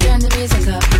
turn the music up.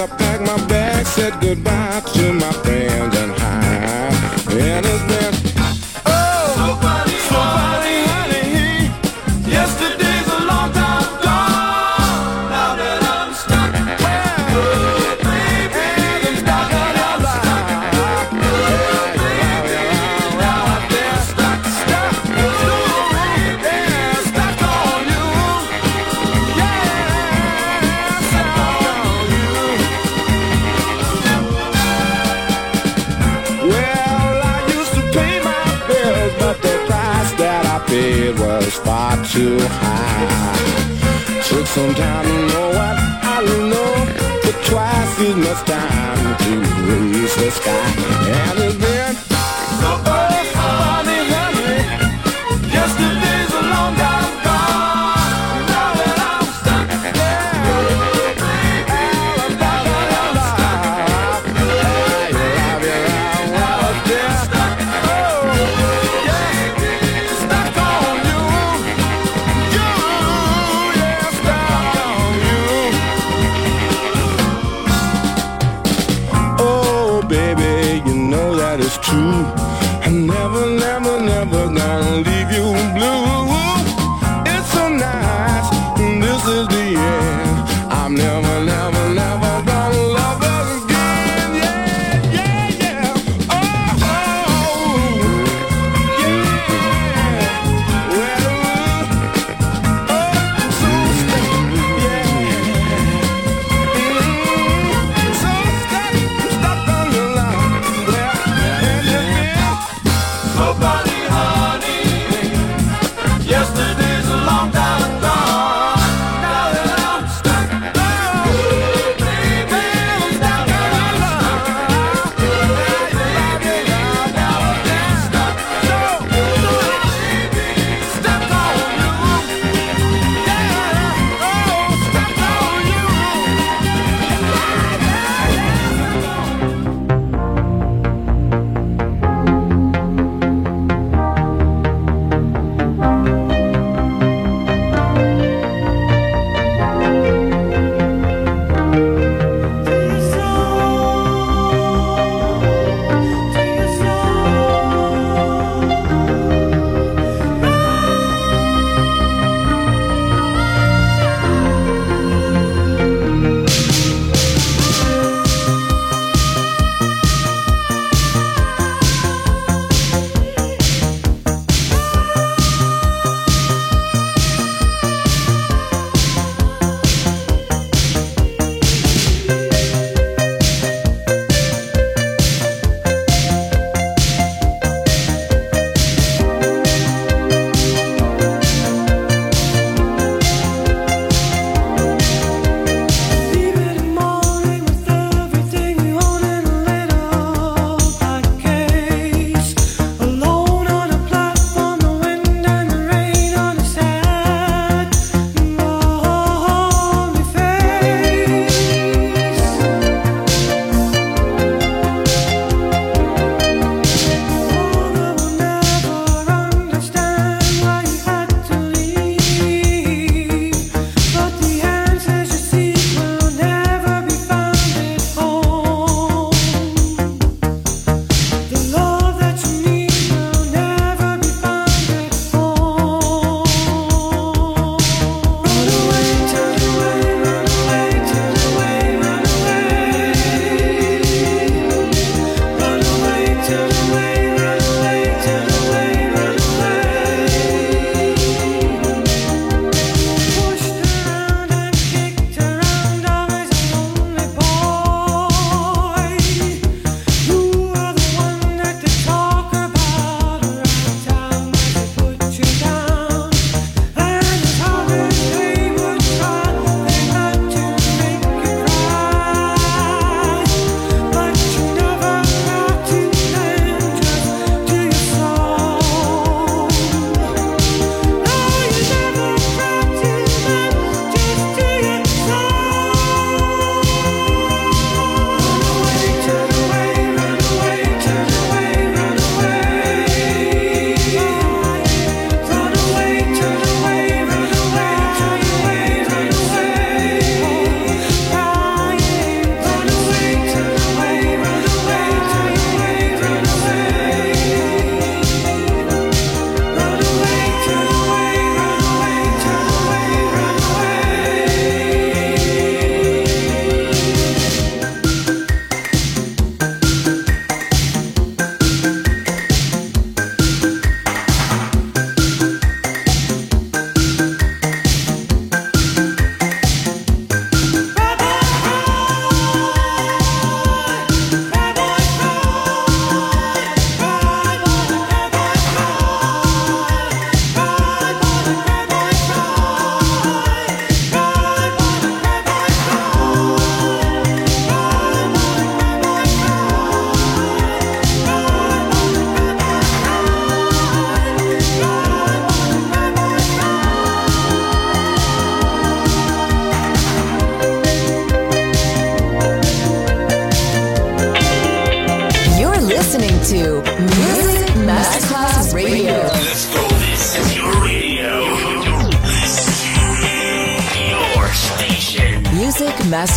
I packed my bag, said goodbye to my friend.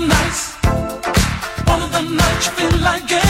the nights, all of the nights you feel like it.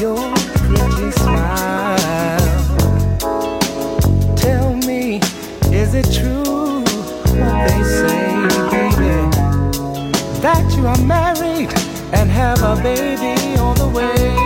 Your pretty smile. Tell me, is it true what they say, baby? That you are married and have a baby on the way.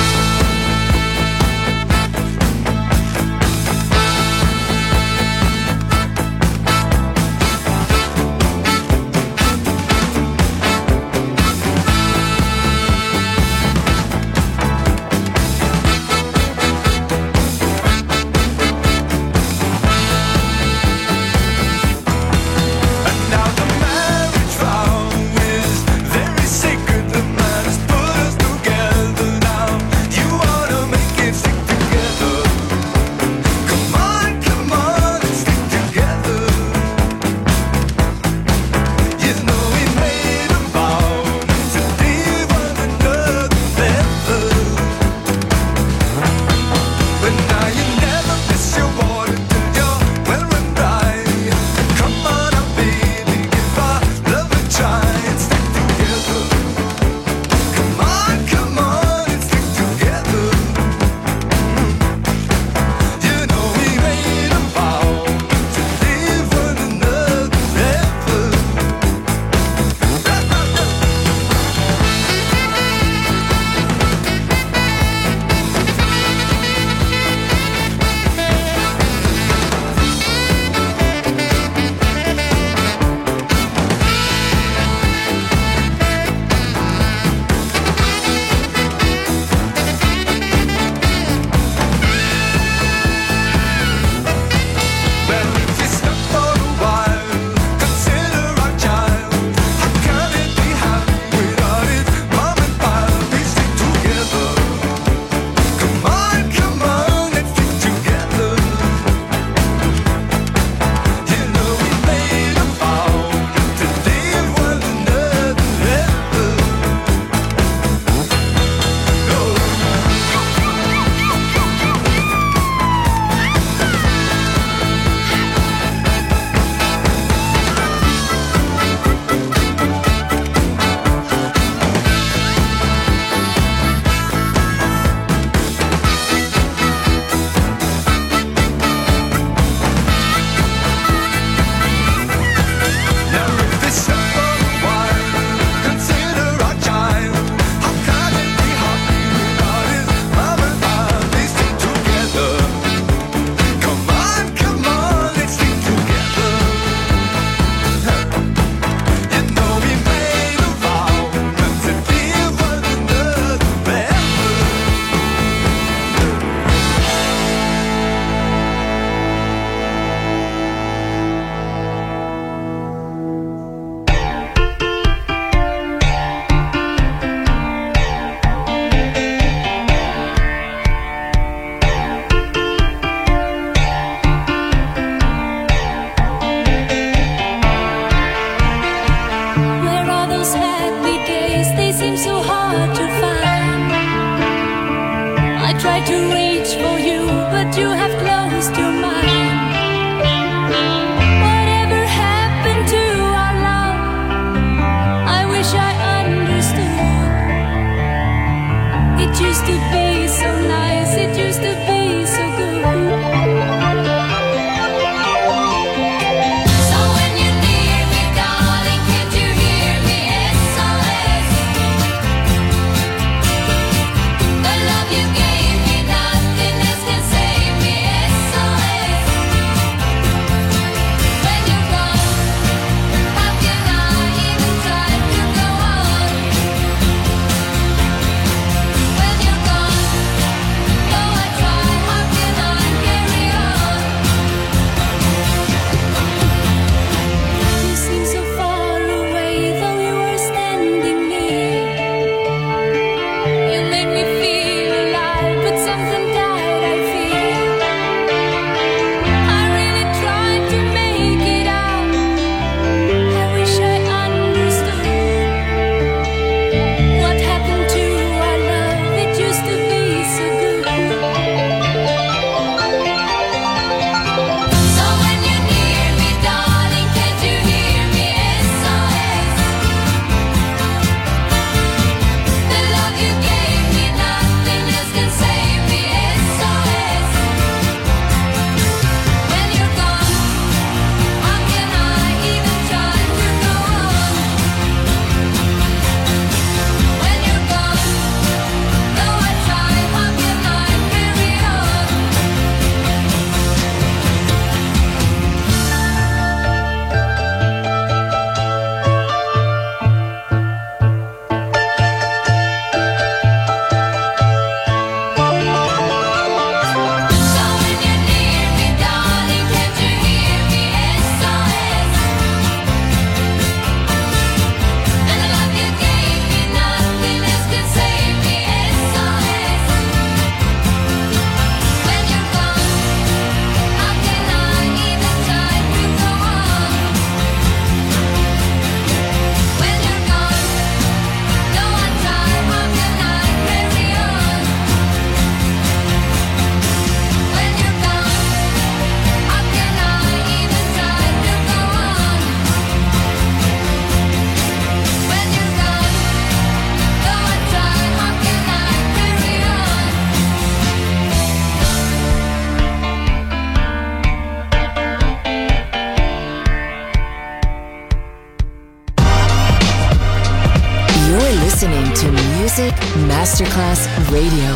Masterclass Radio. When